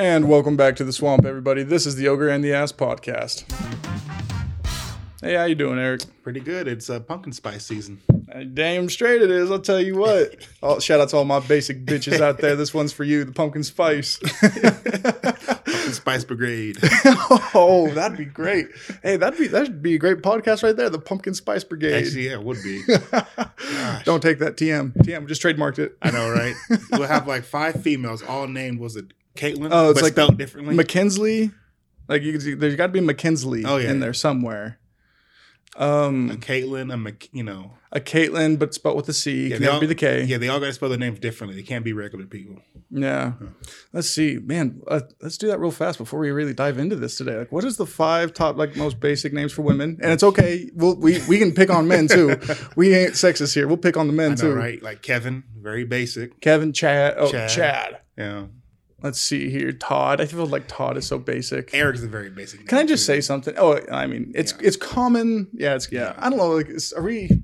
And welcome back to the swamp, everybody. This is the Ogre and the Ass podcast. Hey, how you doing, Eric? Pretty good. It's uh, pumpkin spice season. Damn straight it is. I'll tell you what. Shout out to all my basic bitches out there. This one's for you, the pumpkin spice. Pumpkin spice brigade. oh, that'd be great. Hey, that'd be that'd be a great podcast right there. The pumpkin spice brigade. Actually, yeah, it would be. Don't take that TM. TM just trademarked it. I know, right? We'll have like five females, all named was it Caitlin? Oh, it's like spelled differently. Mackenzie. Like you, can see- there's got to be Mackenzie Oh, yeah. in there somewhere. Um, a Caitlin, a Mc, you know, a Caitlin, but spelled with a C. yeah, Can they all, be the K. Yeah, they all got to spell their names differently. They can't be regular people. Yeah. Let's see, man. Uh, let's do that real fast before we really dive into this today. Like, what is the five top like most basic names for women? And it's okay. We'll, we we can pick on men too. we ain't sexist here. We'll pick on the men know, too. right? Like Kevin, very basic. Kevin, Chad. Oh, Chad. Chad. Yeah, Let's see here. Todd. I feel like Todd is so basic. Eric's a very basic. Name Can I just too. say something? Oh, I mean, it's Yeah. it's common. Yeah, it's yeah. I don't know. Like, are we?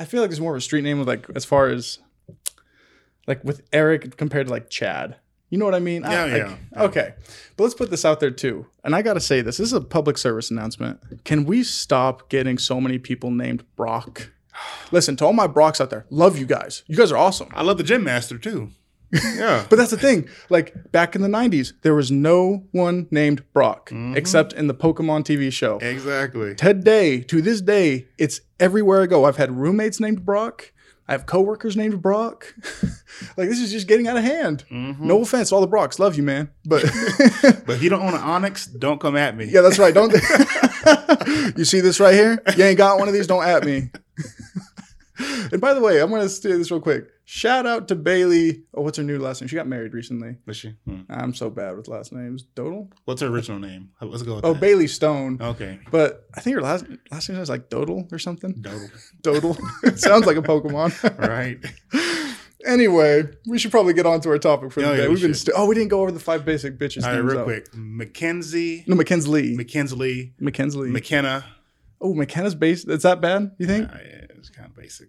I feel like it's more of a street name with like as far as like with Eric compared to like Chad. You know what I mean? I- Yeah, like, yeah, yeah. Okay, but let's put this out there too. And I got to say this. This is a public service announcement. Can we stop getting so many people named Brock? Listen to all my Brocks out there. Love you guys. You guys are awesome. I love the gym master too. Yeah, But that's the thing. Like back in the '90s, there was no one named Brock Mm-hmm. except in the Pokemon TV show. exactly. Today, to this day, it's everywhere I go. I've had roommates named Brock. I have coworkers named Brock. like this is just getting out of hand. Mm-hmm. No offense, all the Brocks, love you, man. But But if you don't own an Onix, don't come at me. yeah, that's right. Don't you see this right here? You ain't got one of these. Don't at me. and by the way, I'm gonna say this real quick. Shout out to Bailey. Oh, what's her new last name? She got married recently. Was she? Hmm. I'm so bad with last names. Dodal. What's her original name? Let's go with Oh, that. Bailey Stone. Okay. But I think her last last name is like Dodal or something. Doodle. Dodal. it sounds like a Pokemon. Right. anyway, we should probably get on to our topic for the Oh, day. yeah, we We've been st- oh, we didn't go over the five basic bitches. All right, real though. quick. Mackenzie, No, Mackenzie. McKinsley, Mackenzie. McKenna. oh, McKenna's base. Is that bad? You think? Uh, yeah, it's kind of basic.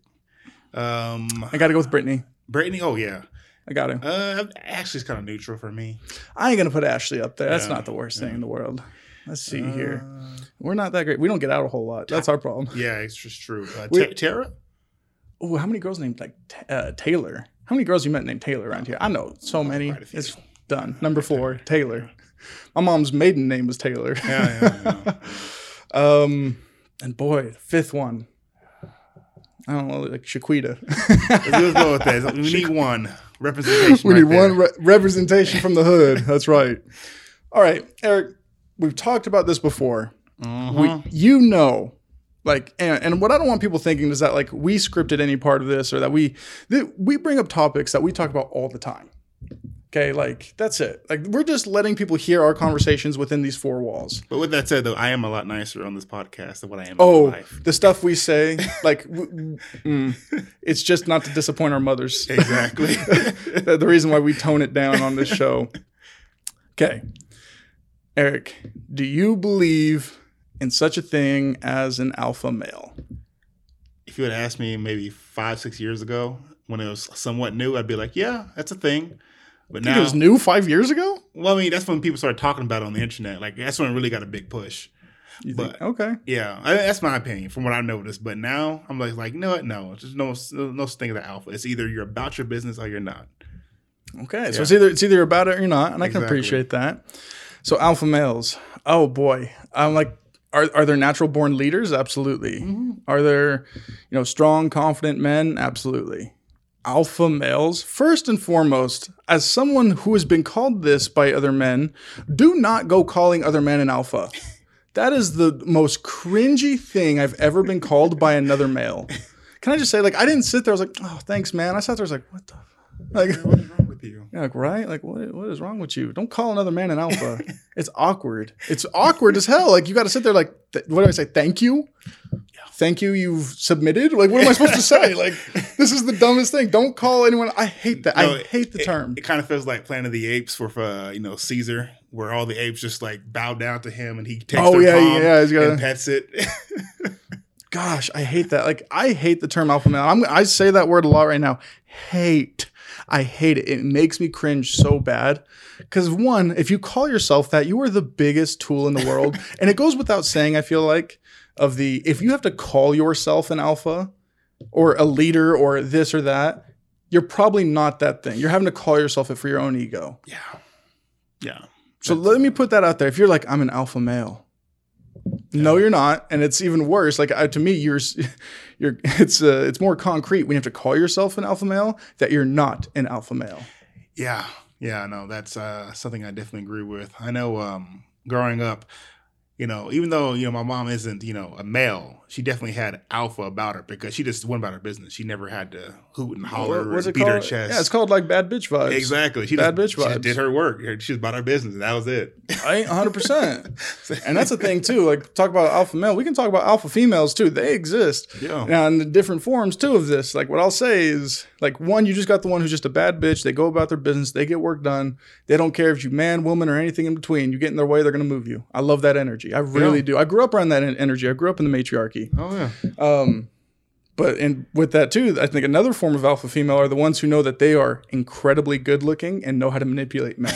Um, I got to go with Brittany. Brittany. Oh yeah. I got to. Uh, it's kind of neutral for me. I ain't gonna put Ashley up there. That's Yeah, not the worst thing in the world. Let's see Uh, here. We're not that great. We don't get out a whole lot. That's our problem. Yeah, it's just true. Uh, We- Ta- Tara. Oh, how many girls named like uh, Taylor? How many girls you met named Taylor around here? I know so many. quite a few. It's done. Number four, Taylor. My mom's maiden name was Taylor. Yeah, yeah, yeah. Um, and boy, fifth one. I don't know, like Shaquita. let's, go with that. We need one representation. we need one re- representation from the hood. That's right. All right, Eric. We've talked about this before. Mhm. We, you know, like, and, and what I don't want people thinking is that like we scripted any part of this or that we that we bring up topics that we talk about all the time. Okay, like that's it. Like we're just letting people hear our conversations within these four walls. But with that said, though, I am a lot nicer on this podcast than what I am Oh, the stuff we say, like, w- mm, it's just not to disappoint our mothers. Exactly. the reason why we tone it down on this show. Okay. Eric, do you believe in such a thing as an alpha male? if you had asked me maybe five, six years ago when it was somewhat new, I'd be like, yeah, that's a thing. But Think now, it was new five years ago? well, I mean, that's when people started talking about it on the internet. Like that's when it really got a big push. You think, But- okay. Yeah, I, that's my opinion from what I noticed. But now I'm like, like, you know what? No, there's no no thing of the alpha. It's either you're about your business or you're not. Okay. So it's either it's either about it or you're not, and I can appreciate that. So alpha males. Oh boy. I'm like are, are there natural born leaders? Absolutely. Mm-hmm. Are there, you know, strong, confident men? Absolutely. Alpha males, first and foremost, as someone who has been called this by other men, do not go calling other men an alpha. That is the most cringy thing I've ever been called by another male. Can I just say, like, I didn't sit there, I was like, oh, thanks, man. I sat there, I was like, what the? Like, You? yeah, like, right? Like, what, what is wrong with you? Don't call another man an alpha. it's awkward. It's awkward as hell. Like, you got to sit there, like, th- what do I say? Thank you? Thank you, you've submitted? Like, what am I supposed to say? Like, this is the dumbest thing. Don't call anyone. I hate that. No, I hate the it- term. It, kind of feels like Planet of the Apes for, uh, you know, Caesar, where all the apes just like bow down to him and he takes Oh, their yeah, palm yeah, and pets it. Gosh, I hate that. Like, I hate the term alpha male. I'm, I say that word a lot right now. Hate. I hate it. It makes me cringe so bad. Because one, if you call yourself that, you are the biggest tool in the world. and it goes without saying, I feel like, of the if you have to call yourself an alpha or a leader or this or that, you're probably not that thing. You're having to call yourself it for your own ego. Yeah. Yeah. So let me put that out there. If you're like, I'm an alpha male, no, you're not, and it's even worse. Like uh, to me, you're, you're. It's uh, it's more concrete when you have to call yourself an alpha male that you're not an alpha male. Yeah. Yeah. No, that's uh, something I definitely agree with. I know um, growing up, you know, even though you know my mom isn't you know a male, she definitely had alpha about her because she just went about her business. She never had to hoot and holler What- or beat called? her chest. Yeah, it's called like bad bitch vibes. exactly. She Bad just, bitch She did her work. She was about her business. And that was it. I ain't 100%. and that's the thing, too. Like, talk about alpha male. We can talk about alpha females, too. They exist. Yeah. Now, in the different forms, too, of this. Like, what I'll say is, like, one, you just got the one who's just a bad bitch. They go about their business. They get work done. They don't care if you man, woman, or anything in between. You get in their way, they're going to move you. I love that energy. I really Yeah. do. I grew up around that energy. I grew up in the matriarchy. Oh yeah. Um, but and with that too, I think another form of alpha female are the ones who know that they are incredibly good looking and know how to manipulate men.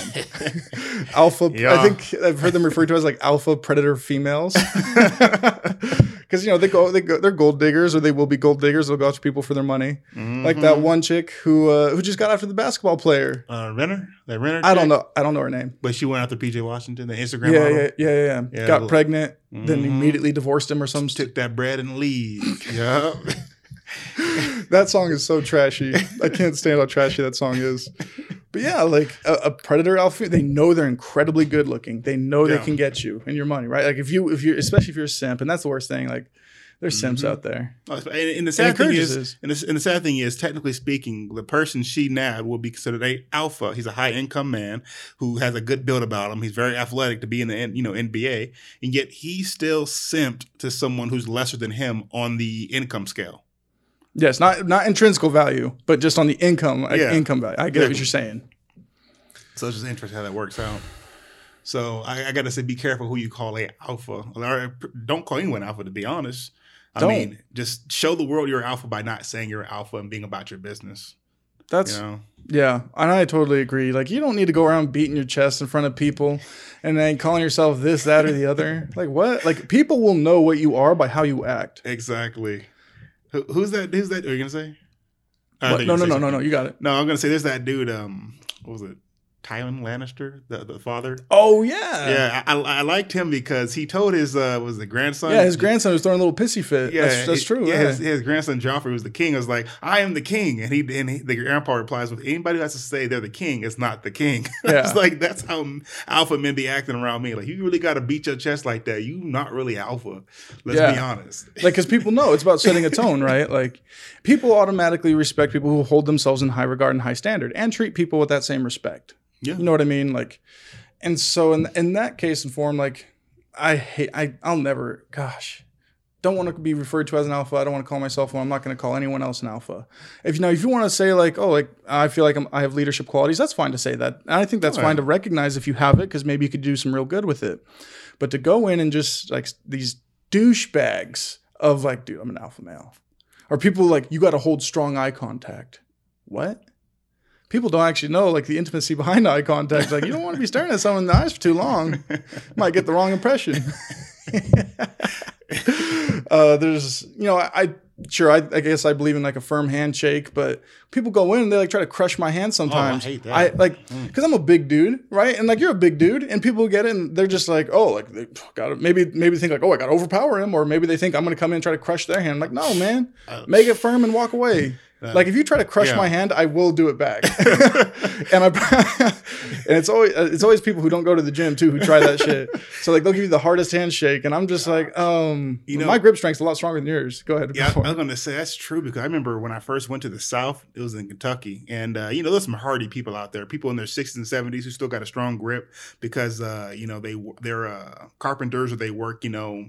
alpha, Yeah. I think I've heard them referred to as like alpha predator females, because you know they go they go they're gold diggers or they will be gold diggers. They'll go after people for their money, like that one chick who uh, who just got after the basketball player. Uh, Renner, that Renner. I don't know. I don't know her name. but she went after PJ Washington, the Instagram Yeah, model. yeah, yeah, yeah, yeah. Yeah, Got pregnant, then Mhm. immediately divorced him or some. St- Took that bread and leave. yeah. that song is so trashy. I can't stand how trashy that song is. But yeah, like a, a predator alpha, they know they're incredibly good looking. They know Yeah. they can get you and your money, right? Like if you, if you're, especially if you're a simp, and that's the worst thing. Like there's simps Mhm. out there. And, and the sad thing is, and the, and the sad thing is, technically speaking, the person she nabbed will be considered a alpha. He's a high income man who has a good build about him. He's very athletic to be in the you know NBA, and yet he still simped to someone who's lesser than him on the income scale. Yes, not not intrinsic value, but just on the income, Yeah. income value. I get what you're saying. So it's just interesting how that works out. So I, I got to say, be careful who you call a alpha. Or don't call anyone alpha. To be honest, I Don't. mean, just show the world you're alpha by not saying you're alpha and being about your business. That's You know, Yeah, and I totally agree. Like, you don't need to go around beating your chest in front of people and then calling yourself this, that, or the other. Like, what? Like, people will know what you are by how you act. exactly. Who, who's that? Who's that? Are you gonna say? What? No, no, no, no, no. You got it. No, I'm gonna say there's that dude. Um, what was it? Tywin Lannister, the the father. Oh yeah, Yeah, I, I liked him because he told his uh was the grandson. yeah. His grandson was throwing a little pissy fit. Yeah, that's, that's true. Yeah, Yeah, his, his grandson Joffrey was the king. was like, "I am the king," and he and he, the grandpa replies with, "Anybody who has to say they're the king is not the king." Yeah. it's like that's how alpha men be acting around me. Like, you really got to beat your chest like that. You not really alpha. Let's Yeah. be honest. like because people know it's about setting a tone, right? Like, people automatically respect people who hold themselves in high regard and high standard, and treat people with that same respect. Yeah. You know what I mean? Like, and so in in that case and form, like, I hate. I I'll never. Gosh. Don't want to be referred to as an alpha. I don't want to call myself one. I'm not going to call anyone else an alpha. If you know, if you want to say like, oh, like I feel like I'm, I have leadership qualities, that's fine to say that. And I think that's Oh, fine to recognize if you have it, because maybe you could do some real good with it. But to go in and just like these douchebags of like, dude, I'm an alpha male, or people like you got to hold strong eye contact. What? People don't actually know like the intimacy behind eye contact. Like you don't want to be staring at someone in the eyes for too long. Might get the wrong impression. uh, there's, you know, I, I sure I, I guess I believe in like a firm handshake, but people go in and they like try to crush my hand sometimes. hate that. I like because I'm a big dude, right? And like you're a big dude, and people get it and they're just like, oh, like they got to maybe maybe think like, oh, I got to overpower him, or maybe they think I'm gonna come in and try to crush their hand. I'm like, no, man, Uh, make it firm and walk away. Like if you try to crush yeah. my hand, I will do it back. and I and it's always it's always people who don't go to the gym too who try that shit. So like they'll give you the hardest handshake, and I'm just like, um, You know- my grip strength's a lot stronger than yours. Go ahead. Yeah, I was going to say that's true because I remember when I first went to the South, it was in Kentucky, and uh, you know there's some hardy people out there, people in their 60s and 70s who still got a strong grip because uh, you know they they're uh, carpenters or they work you know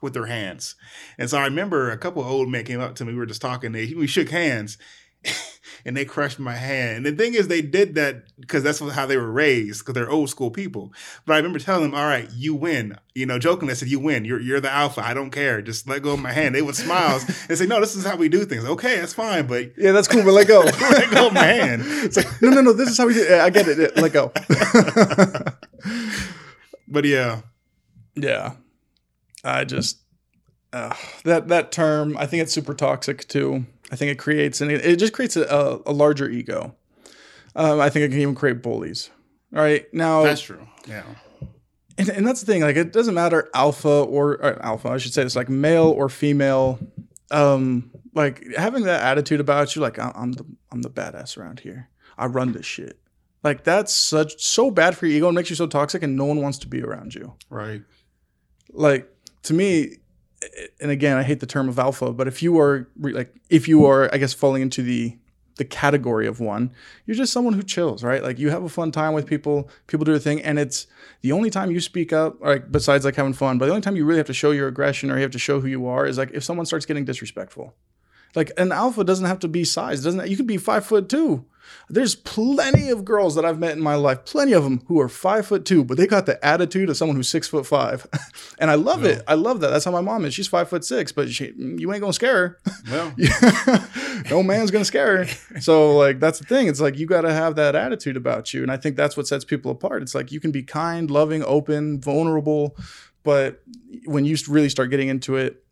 with their hands. And so I remember a couple of old men came up to me. We were just talking. They we shook hands. and they crushed my hand. And the thing is, they did that because that's how they were raised, because they're old school people. But I remember telling them, "All right, you win." You know, jokingly, I said, "You win. You're you're the alpha. I don't care. Just let go of my hand." They would smile and say, "No, this is how we do things." Okay, that's fine, but Yeah, that's cool, but let go. let go of my hand. It's like, no, no, no. This is how we do it. I get it. Let go. but yeah, yeah. I just uh, that that term. I think it's super toxic too. I think it creates and it, just creates a, a, larger ego. Um, I think it can even create bullies. All right now, that's true. Yeah. And, and that's the thing. Like, it doesn't matter alpha or, or alpha. I should say it's like male or female. Um, like having that attitude about you, like I'm the I'm the badass around here. I run this shit. Like that's such so bad for your ego and makes you so toxic, and no one wants to be around you. Right. Like to me, and again, I hate the term of alpha, but if you are like if you are, I guess, falling into the the category of one, you're just someone who chills, right? Like you have a fun time with people, people do their thing, and it's the only time you speak up, like besides like having fun, but the only time you really have to show your aggression or you have to show who you are is like if someone starts getting disrespectful. Like an alpha doesn't have to be size, doesn't you could be five foot two. There's plenty of girls that I've met in my life, plenty of them who are five foot two, but they got the attitude of someone who's six foot five, and I love yeah. it. I love that. That's how my mom is. She's five foot six, but she, you ain't gonna scare her. Well, no man's gonna scare her. So like that's the thing. It's like you got to have that attitude about you, and I think that's what sets people apart. It's like you can be kind, loving, open, vulnerable, but when you really start getting into it,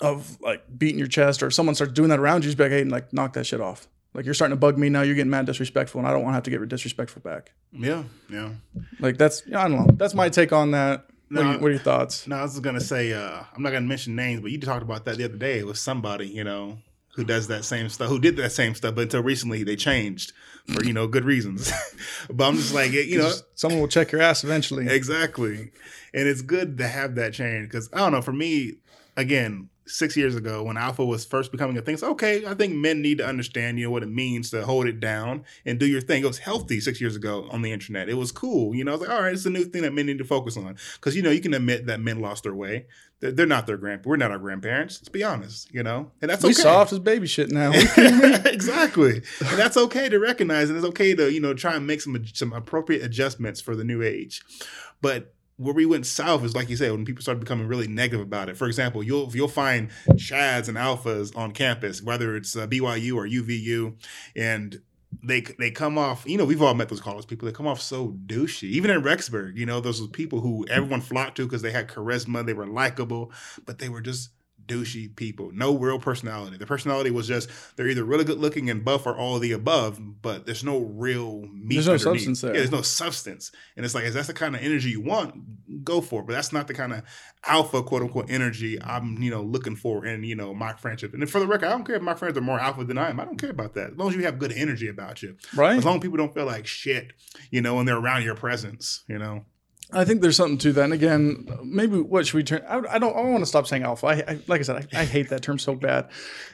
of like beating your chest, or if someone starts doing that around you, just be like, hey, like knock that shit off. Like you're starting to bug me now. You're getting mad, disrespectful, and I don't want to have to get disrespectful back. Yeah, yeah. Like that's I don't know. That's my take on that. What, are, you, what are your thoughts? No, I was gonna say uh, I'm not gonna mention names, but you talked about that the other day. with somebody you know who does that same stuff, who did that same stuff, but until recently they changed for you know good reasons. but I'm just like you know, someone will check your ass eventually. Exactly, and it's good to have that change because I don't know. For me, again, six years ago when alpha was first becoming a thing. So, okay, I think men need to understand, you know, what it means to hold it down and do your thing. It was healthy six years ago on the internet. It was cool. You know, I was like, all right, it's a new thing that men need to focus on. Because, you know, you can admit that men lost their way. They're not their grand. We're not our grandparents. Let's be honest. You know, and that's we okay. soft as baby shit now. exactly, and that's okay to recognize, and it's okay to you know try and make some some appropriate adjustments for the new age. But where we went south is like you said when people started becoming really negative about it. For example, you'll you'll find Chads and Alphas on campus, whether it's uh, BYU or UVU, and they they come off. You know, we've all met those college people. They come off so douchey. Even in Rexburg, you know, those were people who everyone flocked to because they had charisma, they were likable, but they were just douchey people. No real personality. The personality was just they're either really good looking and buff or all the above, but there's no real meat. There's no substance there. Yeah, there's no substance. And it's like, if that's the kind of energy you want, go for it. But that's not the kind of alpha quote unquote energy I'm, you know, looking for in, you know, my friendship. And for the record, I don't care if my friends are more alpha than I am. I don't care about that. As long as you have good energy about you. Right. As long as people don't feel like shit, you know, when they're around your presence, you know. I think there's something to that. And again, maybe what should we turn? I, I don't. I don't want to stop saying alpha. I, I like I said, I, I, hate that term so bad.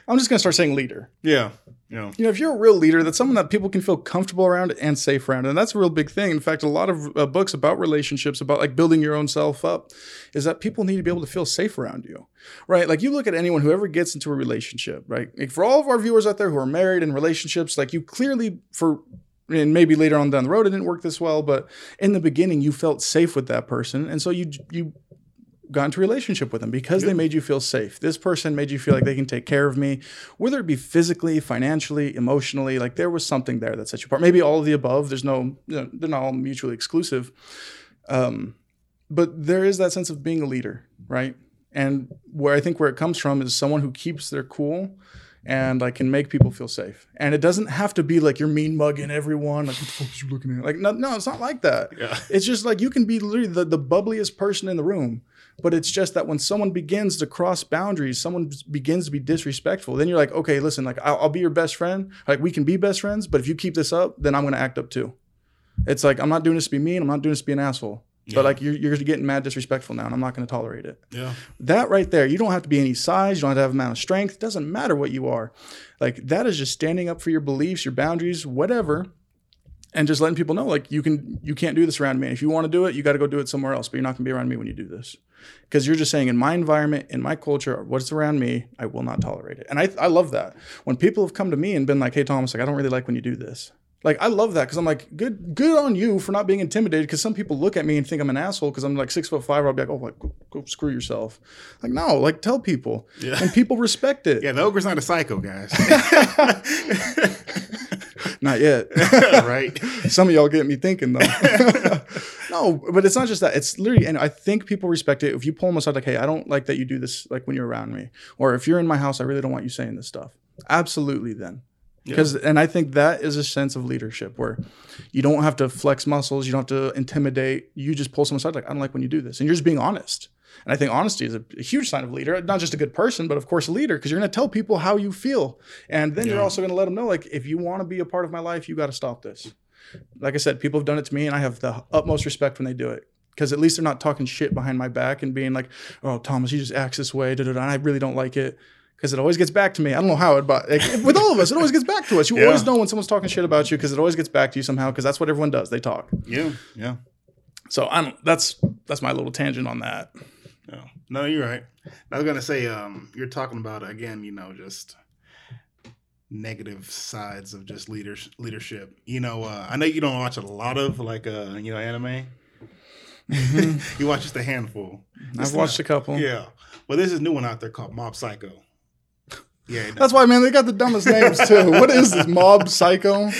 I'm just gonna start saying leader. Yeah, yeah. You know, if you're a real leader, that's someone that people can feel comfortable around and safe around, and that's a real big thing. In fact, a lot of uh, books about relationships, about like building your own self up, is that people need to be able to feel safe around you, right? Like you look at anyone who ever gets into a relationship, right? Like for all of our viewers out there who are married in relationships, like you clearly for and maybe later on down the road it didn't work this well, but in the beginning you felt safe with that person, and so you you got into a relationship with them because they made you feel safe. This person made you feel like they can take care of me, whether it be physically, financially, emotionally. Like there was something there that set you apart. Maybe all of the above. There's no, you know, they're not all mutually exclusive. Um, but there is that sense of being a leader, right? And where I think where it comes from is someone who keeps their cool and I can make people feel safe. And it doesn't have to be like you're mean mugging everyone. Like what the fuck is you looking at? Like no, no, it's not like that. Yeah. It's just like you can be literally the, the bubbliest person in the room. But it's just that when someone begins to cross boundaries, someone begins to be disrespectful, then you're like, okay, listen, like I'll, I'll be your best friend. Like we can be best friends, but if you keep this up, then I'm gonna act up too. It's like I'm not doing this to be mean. I'm not doing this to be an asshole. Yeah. But like you're, you're getting mad disrespectful now, and I'm not going to tolerate it. Yeah. That right there, you don't have to be any size, you don't have to have amount of strength. It doesn't matter what you are. Like that is just standing up for your beliefs, your boundaries, whatever. and just letting people know like you can you can't do this around me. If you want to do it, you got to go do it somewhere else. But you're not gonna be around me when you do this because you're just saying in my environment, in my culture, what's around me, I will not tolerate it. And I I love that when people have come to me and been like, hey Thomas, like I don't really like when you do this. Like I love that because I'm like good good on you for not being intimidated because some people look at me and think I'm an asshole because I'm like six foot five. I'll be like, oh, like go, go screw yourself. Like no, like tell people, Yeah. and people respect it. Yeah, the ogre's not a psycho, guys. Not yet. right? Some of y'all get me thinking though. no, but it's not just that. It's literally, and I think people respect it. If you pull them aside, like, hey, I don't like that you do this, like when you're around me, or if you're in my house, I really don't want you saying this stuff. Absolutely, then. Because, and I think that is a sense of leadership where you don't have to flex muscles, you don't have to intimidate. You just pull someone aside, like, I don't like when you do this, and you're just being honest. And I think honesty is a, a huge sign of leader, not just a good person, but of course a leader, because you're going to tell people how you feel, and then you're also going to let them know, like, if you want to be a part of my life, you got to stop this like I said, people have done it to me, and I have the utmost respect when they do it. Because at least they're not talking shit behind my back and being like, "Oh, Thomas, you just acts this way," da, da, da, and I really don't like it. Because it always gets back to me. I don't know how it, but like, with all of us, it always gets back to us. You Yeah. always know when someone's talking shit about you because it always gets back to you somehow. Because that's what everyone does. They talk. Yeah, yeah. So I don't. That's that's my little tangent on that. No, no, you're right. I was gonna say, um, you're talking about again, you know, just negative sides of just leaders leadership. You know, uh, I know you don't watch a lot of like uh, you know, anime. you watch just a handful. Mm-hmm. I've watched a couple. Yeah. Well, there's this new one out there called Mob Psycho. Yeah. That's why, man. They got the dumbest names too. what is this mob psycho?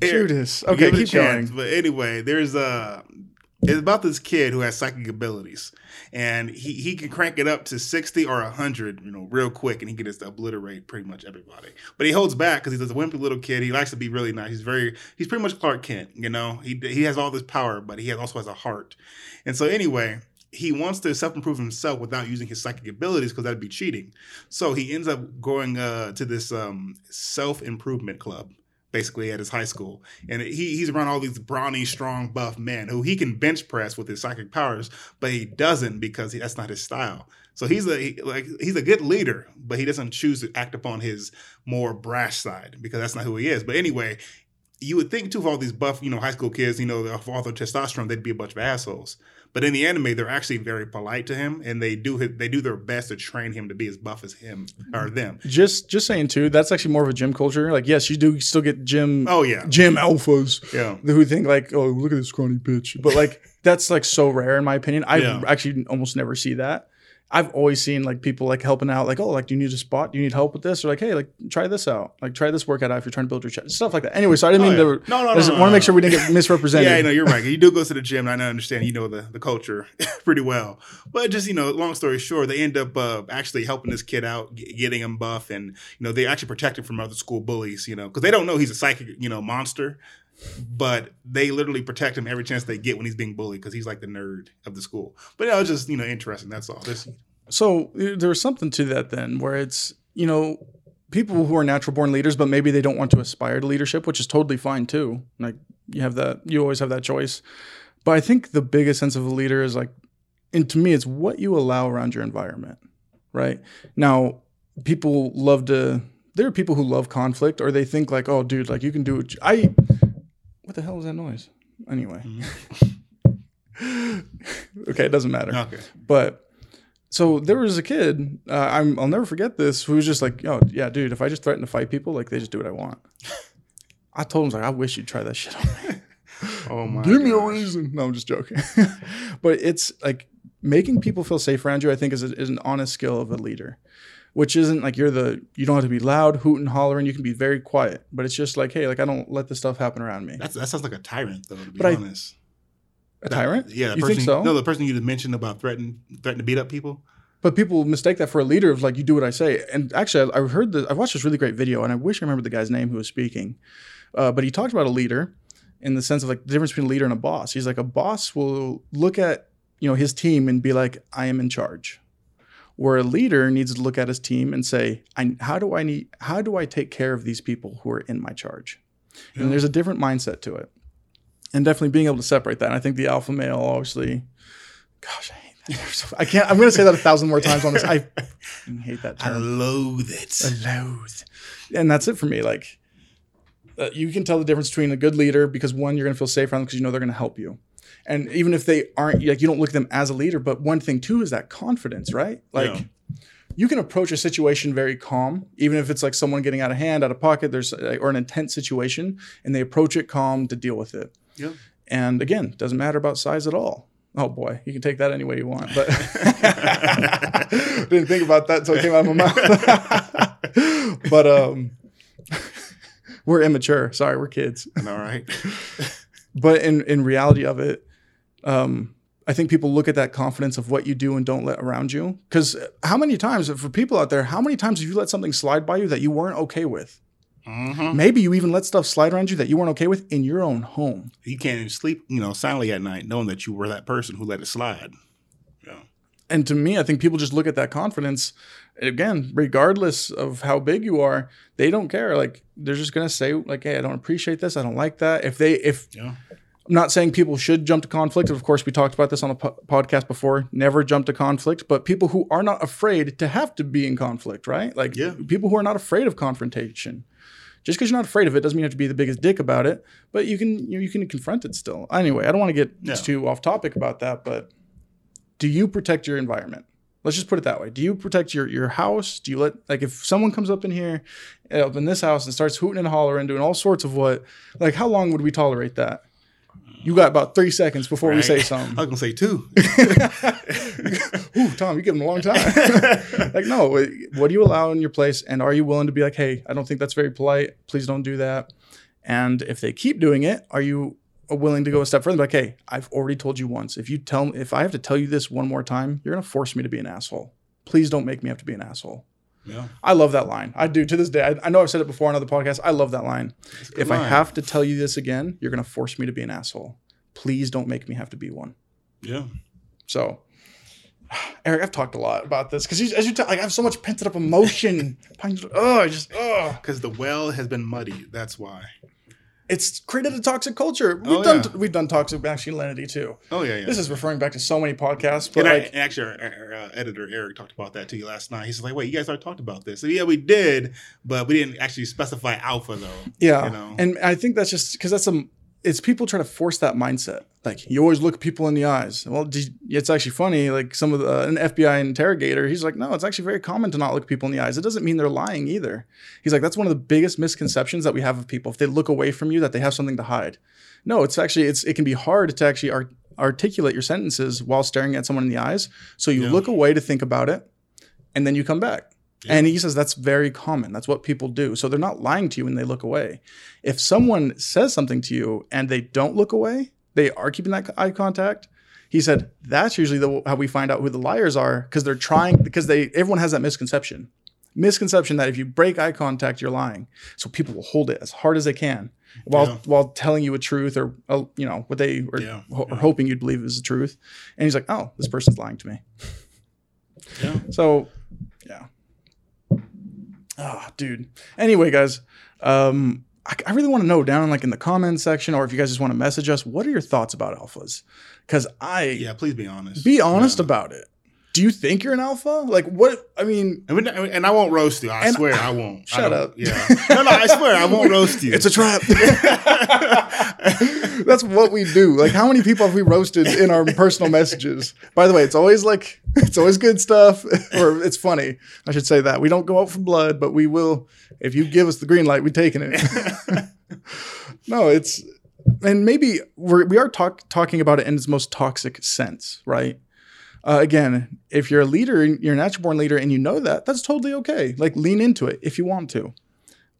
Judas. Okay, it a keep going. But anyway, there's uh it's about this kid who has psychic abilities, and he he can crank it up to sixty or hundred, you know, real quick, and he can just obliterate pretty much everybody. But he holds back because he's a wimpy little kid. He likes to be really nice. He's very he's pretty much Clark Kent. You know, he he has all this power, but he has, also has a heart. And so anyway. He wants to self improve himself without using his psychic abilities because that'd be cheating. So he ends up going uh, to this um, self improvement club basically at his high school. And he, he's around all these brawny, strong, buff men who he can bench press with his psychic powers, but he doesn't because he, that's not his style. So he's a he- like he's a good leader, but he doesn't choose to act upon his more brash side because that's not who he is. But anyway, you would think too of all these buff, you know, high school kids, you know, of all their testosterone, they'd be a bunch of assholes. But in the anime, they're actually very polite to him, and they do his, they do their best to train him to be as buff as him or them. Just just saying too. That's actually more of a gym culture. Like, yes, you do still get gym Oh yeah, gym alphas yeah. who think like, oh, look at this scrawny bitch. But like, that's like so rare in my opinion. I Yeah. actually almost never see that. I've always seen like people like helping out, like, oh, like, do you need a spot? Do you need help with this? Or like, hey, like, try this out. Like, try this workout out if you're trying to build your chest. Stuff like that. Anyway, so I didn't Oh, mean yeah. to. No, no, I just no, no, want to no, make sure we didn't get misrepresented. Yeah, I know you're right. You do go to the gym, and I understand. You know the, the culture pretty well. But just you know, long story short, they end up uh, actually helping this kid out, g- getting him buff, and you know they actually protect him from other school bullies. You know, because they don't know he's a psychic, you know, monster. But they literally protect him every chance they get when he's being bullied because he's like the nerd of the school. But yeah, was just you know interesting. That's all. So uh, there's something to that then, where it's you know people who are natural born leaders, but maybe they don't want to aspire to leadership, which is totally fine too. Like you have that, you always have that choice. But I think the biggest sense of a leader is like, and to me, it's what you allow around your environment, right? Now, people love to. There are people who love conflict, or they think like, oh, dude, like you can do it. I. What the hell is that noise? Anyway. okay, it doesn't matter. okay. But so there was a kid, uh, I'm, I'll never forget this, who was just like, oh, yeah, dude, if I just threaten to fight people, like, they just do what I want. I told him, like, I wish you'd try that shit on me. Oh my. Give me a reason. No, I'm just joking. but it's like making people feel safe around you, I think, is, a, is an honest skill of a leader, which isn't like you're the, you don't have to be loud, hooting hollering. You can be very quiet, but it's just like, hey, like, I don't let this stuff happen around me. That's, that sounds like a tyrant, though. To be But I- honest. A tyrant? Yeah, the You person, think so? No, the person you just mentioned about threatening threatening to beat up people. But people mistake that for a leader of like you do what I say. And actually, I- I've heard the I've watched this really great video, and I wish I remember the guy's name who was speaking. Uh, but he talked about a leader in the sense of like the difference between a leader and a boss. He's like a boss will look at you know his team and be like, I am in charge. Where a leader needs to look at his team and say, I, how do I need how do I take care of these people who are in my charge? Yeah. And there's a different mindset to it. And definitely being able to separate that. And I think the alpha male obviously gosh, I hate that. so- I can't I'm gonna say that a thousand more times on this. I hate that I term. loathe it. I loathe. And that's it for me. Like uh, you can tell the difference between a good leader because one, you're going to feel safe around them because you know they're going to help you. And even if they aren't, like you don't look at them as a leader, but one thing too is that confidence, right? Like Yeah. you can approach a situation very calm, even if it's like someone getting out of hand, out of pocket, there's or an intense situation, and they approach it calm to deal with it. Yeah. And again, doesn't matter about size at all. Oh boy, you can take that any way you want. But didn't think about that until it came out of my mouth. but um, we're immature. Sorry, we're kids. All right. But in in reality of it, um, I think people look at that confidence of what you do and don't let around you. Because how many times, for people out there, how many times have you let something slide by you that you weren't okay with? hmm Maybe you even let stuff slide around you that you weren't okay with in your own home. You can't even sleep, you know, soundly at night, knowing that you were that person who let it slide. Yeah. and to me, I think people just look at that confidence. Again, regardless of how big you are, they don't care. Like they're just gonna say, like, "Hey, I don't appreciate this. I don't like that." If they, if Yeah. I'm not saying people should jump to conflict. Of course, we talked about this on a po- podcast before. Never jump to conflict, but people who are not afraid to have to be in conflict, right? Like Yeah. people who are not afraid of confrontation. Just because you're not afraid of it doesn't mean you have to be the biggest dick about it, but you can you, know, you can confront it still. Anyway, I don't want to get Yeah. too off topic about that, but do you protect your environment? Let's just put it that way. Do you protect your your house? Do you let like if someone comes up in here, uh, up in this house and starts hooting and hollering, doing all sorts of what? Like how long would we tolerate that? You got about three seconds before we Right. say I something. was gonna say two. Ooh, Tom, you give them a long time. like, no, what do you allow in your place? And are you willing to be like, hey, I don't think that's very polite. Please don't do that. And if they keep doing it, are you willing to go a step further? Like, hey, I've already told you once. If you tell me, if I have to tell you this one more time, you're gonna force me to be an asshole. Please don't make me have to be an asshole. yeah. I love that line. I do to this day. I, I know I've said it before on other podcasts. I love that line. If I have to tell you this again, you're gonna force me to be an asshole. Please don't make me have to be one. Yeah. So, Eric, I've talked a lot about this because as you talk, like I have so much pent up emotion. oh, I just oh, Because the well has been muddy. That's why. It's created a toxic culture. We've Oh, done yeah. we've done toxic masculinity too. Oh yeah, yeah. This is referring back to so many podcasts, but and, like and actually, our, our, uh, editor Eric talked about that to you last night. He's like, "Wait, you guys already talked about this?" So, yeah, we did, but we didn't actually specify alpha though. yeah, you know. and I think that's just because that's some. It's people try to force that mindset. Like you always look people in the eyes. Well, it's actually funny. Like some of the uh, an FBI interrogator, he's like, no, it's actually very common to not look people in the eyes. It doesn't mean they're lying either. He's like, that's one of the biggest misconceptions that we have of people. If they look away from you, that they have something to hide. No, it's actually it's it can be hard to actually art- articulate your sentences while staring at someone in the eyes. So you Yeah. look away to think about it, and then you come back. Yeah. And he says that's very common. That's what people do. So they're not lying to you when they look away. If someone says something to you and they don't look away, they are keeping that eye contact. He said that's usually the, how we find out who the liars are because they're trying because they everyone has that misconception. Misconception that if you break eye contact, you're lying. So people will hold it as hard as they can while Yeah. while telling you a truth or uh, you know what they are, Yeah, ho- hoping you'd believe is the truth. And he's like, oh, this person's lying to me. Yeah. So, yeah. Ah, dude. Anyway, guys, um, I, I really want to know down like in the comments section, or if you guys just want to message us, what are your thoughts about alphas? Because I Yeah, please be honest. be honest Yeah. about it. Do you think you're an alpha? Like, what? I mean, And, and I won't roast you. I swear I won't. Shut don't- up. Yeah. No, no, I swear I won't roast you. it's a trap. That's what we do. Like, how many people have we roasted in our personal messages? By the way, it's always like it's always good stuff, or it's funny. I should say that we don't go out for blood, but we will. If you give us the green light, we're taking it. no, it's and maybe we're we are talk, talking about it in its most toxic sense, right? Uh, again, if you're a leader, you're a natural born leader, and you know that, that's totally okay. Like, lean into it if you want to.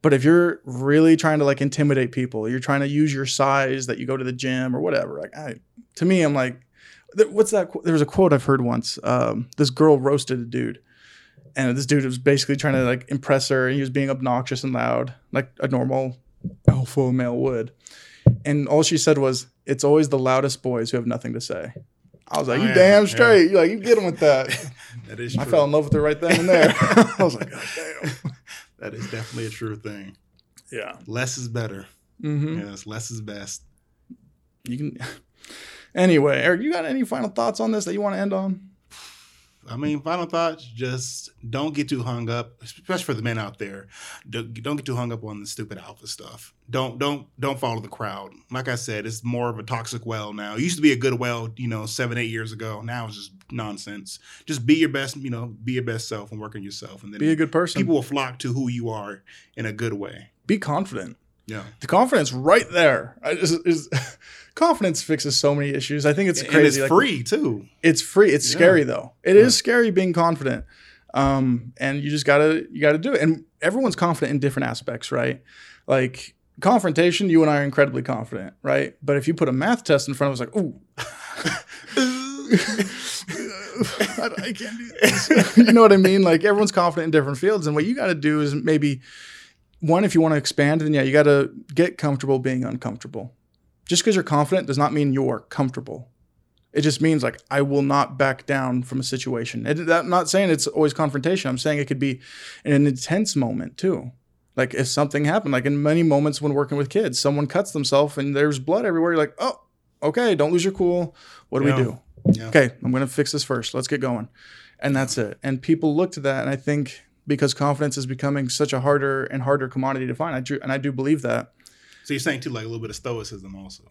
But if you're really trying to like intimidate people, you're trying to use your size that you go to the gym or whatever. Like, I, to me, I'm like, what's that? There was a quote I've heard once. Um, this girl roasted a dude, and this dude was basically trying to like impress her, and he was being obnoxious and loud, like a normal alpha male would. And all she said was, "It's always the loudest boys who have nothing to say." I was like, Oh, "You yeah, damn yeah. straight! You like you get him with that." that is I fell in love with her right then and there. I was like, "God damn." that is definitely a true thing. Yeah. Less is better. hmm Yes, less is best. You can. Anyway, Eric, you got any final thoughts on this that you want to end on? I mean, final thoughts: just don't get too hung up, especially for the men out there. Don't, don't get too hung up on the stupid alpha stuff. Don't don't don't follow the crowd. Like I said, it's more of a toxic well now. It used to be a good well, you know, seven eight years ago. Now it's just nonsense. Just be your best, you know, be your best self and work on yourself, and then Be a good person. people will flock to who you are in a good way. Be confident. Yeah, The confidence right there is, is confidence fixes so many issues. I think it's and crazy. it's like, free too. It's free. It's Yeah. scary though. It is Yeah. scary being confident. Um, and you just gotta you gotta do it. And everyone's confident in different aspects, right? Like confrontation, you and I are incredibly confident, right? But if you put a math test in front of us, like, ooh, I, I can't do this. you know what I mean? Like everyone's confident in different fields, and what you got to do is maybe one, if you want to expand, then yeah, you got to get comfortable being uncomfortable. Just because you're confident does not mean you're comfortable. It just means like I will not back down from a situation. It, I'm not saying it's always confrontation. I'm saying it could be an intense moment too. Like if something happened, like in many moments when working with kids, someone cuts themselves and there's blood everywhere. You're like, oh, okay, don't lose your cool. What do Yeah. we do? Yeah. Okay, I'm gonna fix this first. Let's get going, and that's it. And people look to that, and I think because confidence is becoming such a harder and harder commodity to find, I do, and I do believe that. So you're saying too, like a little bit of stoicism also,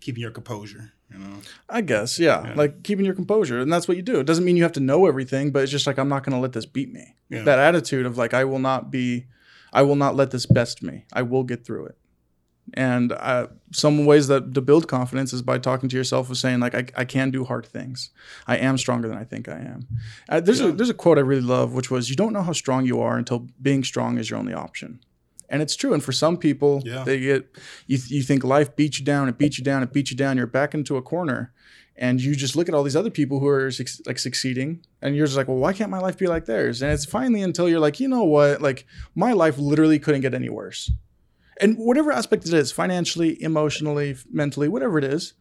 keeping your composure. You know. I guess, yeah, Yeah. like keeping your composure, and that's what you do. It doesn't mean you have to know everything, but it's just like I'm not going to let this beat me. Yeah. That attitude of like I will not be, I will not let this best me. I will get through it. And uh, some ways that to build confidence is by talking to yourself of saying like I, I can do hard things. I am stronger than I think I am. Uh, there's a there's a quote I really love, which was you don't know how strong you are until being strong is your only option. And it's true. And for some people, Yeah. they get you, you think life beats you down, it beats you down, it beats you down. You're back into a corner, and you just look at all these other people who are like succeeding, and you're just like, well, why can't my life be like theirs? And it's finally until you're like, you know what, like my life literally couldn't get any worse. And whatever aspect it is, financially, emotionally, mentally, whatever it is,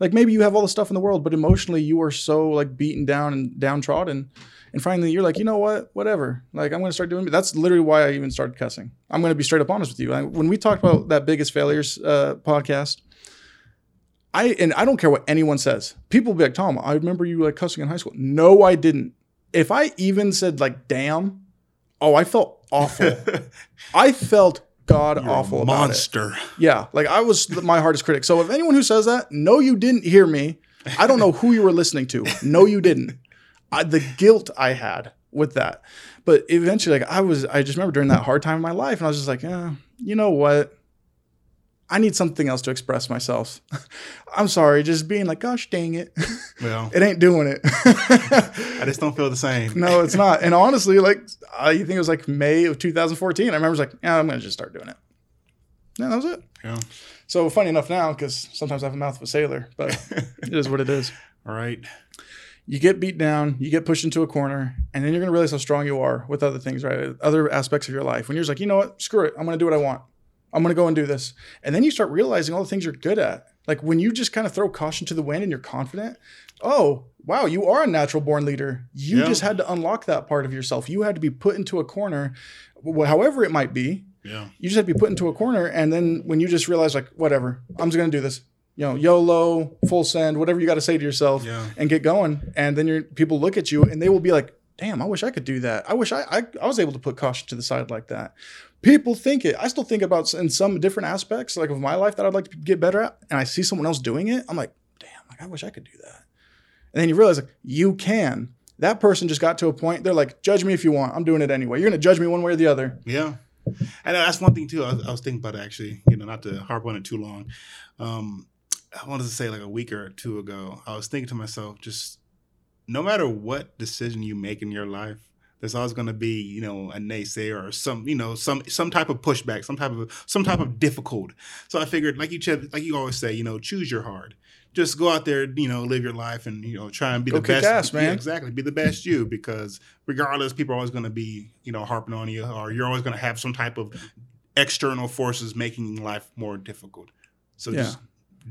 like maybe you have all the stuff in the world, but emotionally you are so like beaten down and downtrodden. And finally you're like, you know what, whatever. Like I'm gonna start doing. That's literally why I even started cussing. I'm gonna be straight up honest with you. Like, when we talked about that biggest failures uh, podcast, I and I don't care what anyone says. People be like, Tom, I remember you like cussing in high school. No, I didn't. If I even said like, damn, oh, I felt awful. I felt god awful about it. monster. Yeah, like I was th- my hardest critic. So if anyone who says that, no, you didn't hear me. I don't know who you were listening to. No, you didn't. I, the guilt I had with that, but eventually, like I was, I just remember during that hard time in my life, and I was just like, eh, you know what? I need something else to express myself. I'm sorry, just being like, gosh dang it, Well, it ain't doing it. I just don't feel the same. no, it's not. And honestly, like I think it was like May of 2014. I remember like, yeah, I'm gonna just start doing it. Yeah, that was it. Yeah. So funny enough now, because sometimes I have a mouth of a sailor, but it is what it is. All right. You get beat down, you get pushed into a corner, and then you're gonna realize how strong you are with other things, right? Other aspects of your life. When you're just like, you know what, screw it, I'm gonna do what I want. I'm gonna go and do this. And then you start realizing all the things you're good at. Like when you just kind of throw caution to the wind and you're confident, oh, wow, you are a natural born leader. You Yeah. just had to unlock that part of yourself. You had to be put into a corner, however it might be, Yeah. you just have to be put into a corner and then when you just realize like whatever i'm just going to do this you know yolo full send whatever you got to say to yourself Yeah. and get going and then your people look at you and they will be like damn i wish i could do that i wish I, I i was able to put caution to the side like that people think it i still think about in some different aspects like of my life that i'd like to get better at and i see someone else doing it i'm like damn like i wish i could do that and then you realize like you can that person just got to a point they're like judge me if you want i'm doing it anyway you're to judge me one way or the other Yeah. And that's one thing too. I was, I was thinking about actually, you know, not to harp on it too long. Um, I wanted to say like a week or two ago, I was thinking to myself, just no matter what decision you make in your life, there's always going to be, you know, a naysayer or some, you know, some some type of pushback, some type of some type of difficult. So I figured, like you said, like you always say, you know, choose your hard. Just go out there, you know, live your life, and you know, try and be Go the best. ass, Yeah, man. exactly, be the best you. Because regardless, people are always going to be, you know, harping on you, or you're always going to have some type of external forces making life more difficult. So Yeah. just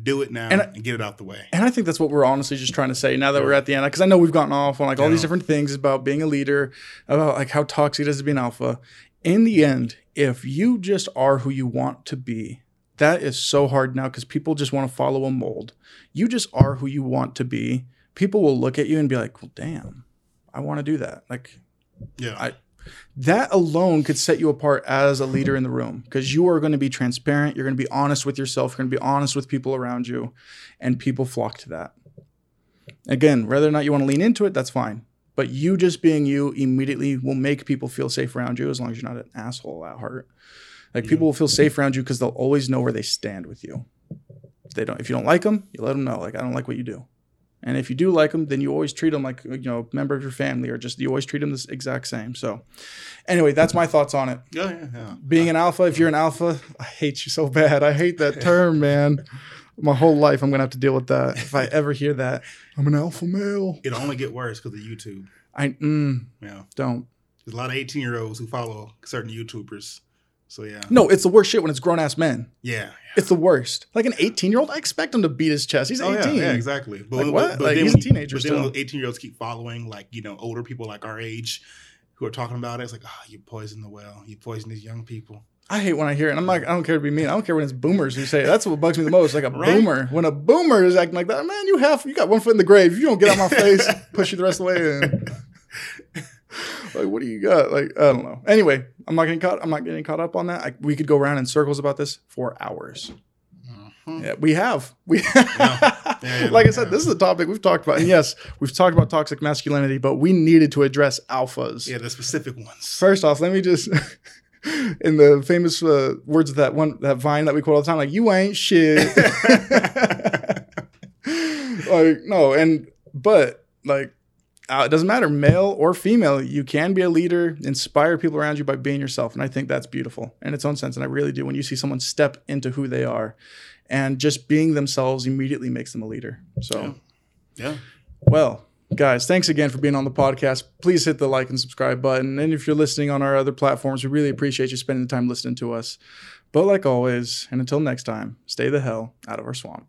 do it now And and, get it out the way. And I think that's what we're honestly just trying to say now that we're at the end. Because I know we've gotten off on like all these different things about being a leader, about like how toxic it is to be an alpha. In the end, if you just are who you want to be, that is so hard now because people just want to follow a mold. You just are who you want to be. People will look at you and be like, well, damn. I want to do that. Like Yeah. I- that alone could set you apart as a leader in the room because you are going to be transparent. You're going to be honest with yourself. You're going to be honest with people around you, and people flock to that. Again, whether or not you want to lean into it, that's fine. But you just being you immediately will make people feel safe around you as long as you're not an asshole at heart. Like people will feel safe around you because they'll always know where they stand with you. If they don't, if you don't like them, you let them know. Like I don't like what you do. And if you do like them, then you always treat them like you know a member of your family, or just you always treat them the exact same. So, anyway, that's my thoughts on it. yeah, yeah, yeah. Being an alpha, if you're an alpha, I hate you so bad. I hate that term, man. My whole life, I'm gonna have to deal with that. If I ever hear that, I'm an alpha male. It'll only get worse because of YouTube. I mm, Yeah. don't. There's a lot of 18 year olds who follow certain YouTubers. So yeah. No, it's the worst shit when it's grown ass men. Yeah. It's the worst. Like an 18 year old, I expect him to beat his chest. He's Oh 18. yeah, yeah, exactly. But, Like, what? Like, then he's a teenager But then still. those 18 year olds keep following, like you know, older people like our age, who are talking about it, it's like, oh, you poison the well. You poison these young people. I hate when I hear it. I'm like, I don't care to be mean. I don't care when it's boomers who say it. That's what bugs me the most. Like a Right? boomer. When a boomer is acting like that, man, you have you got one foot in the grave. If you don't get out my face, push you the rest of the way in. like, what do you got? Like, I don't know. Anyway, I'm not getting caught. I'm not getting caught up on that. I, we could go around in circles about this for hours. Mhm. Yeah, we have. We Yeah, yeah, like I said, this is a topic we've talked about. And yes, we've talked about toxic masculinity, but we needed to address alphas. Yeah, the specific ones. First off, let me just in the famous uh, words of that one that vine that we quote all the time, like "you ain't shit." like no, and but like uh, it doesn't matter, male or female, you can be a leader, inspire people around you by being yourself, and I think that's beautiful in its own sense. And I really do when you see someone step into who they are, and just being themselves immediately makes them a leader. So. Yeah. Well, guys, thanks again for being on the podcast. Please hit the like and subscribe button. And if you're listening on our other platforms, we really appreciate you spending the time listening to us. But like always, and until next time, stay the hell out of our swamp.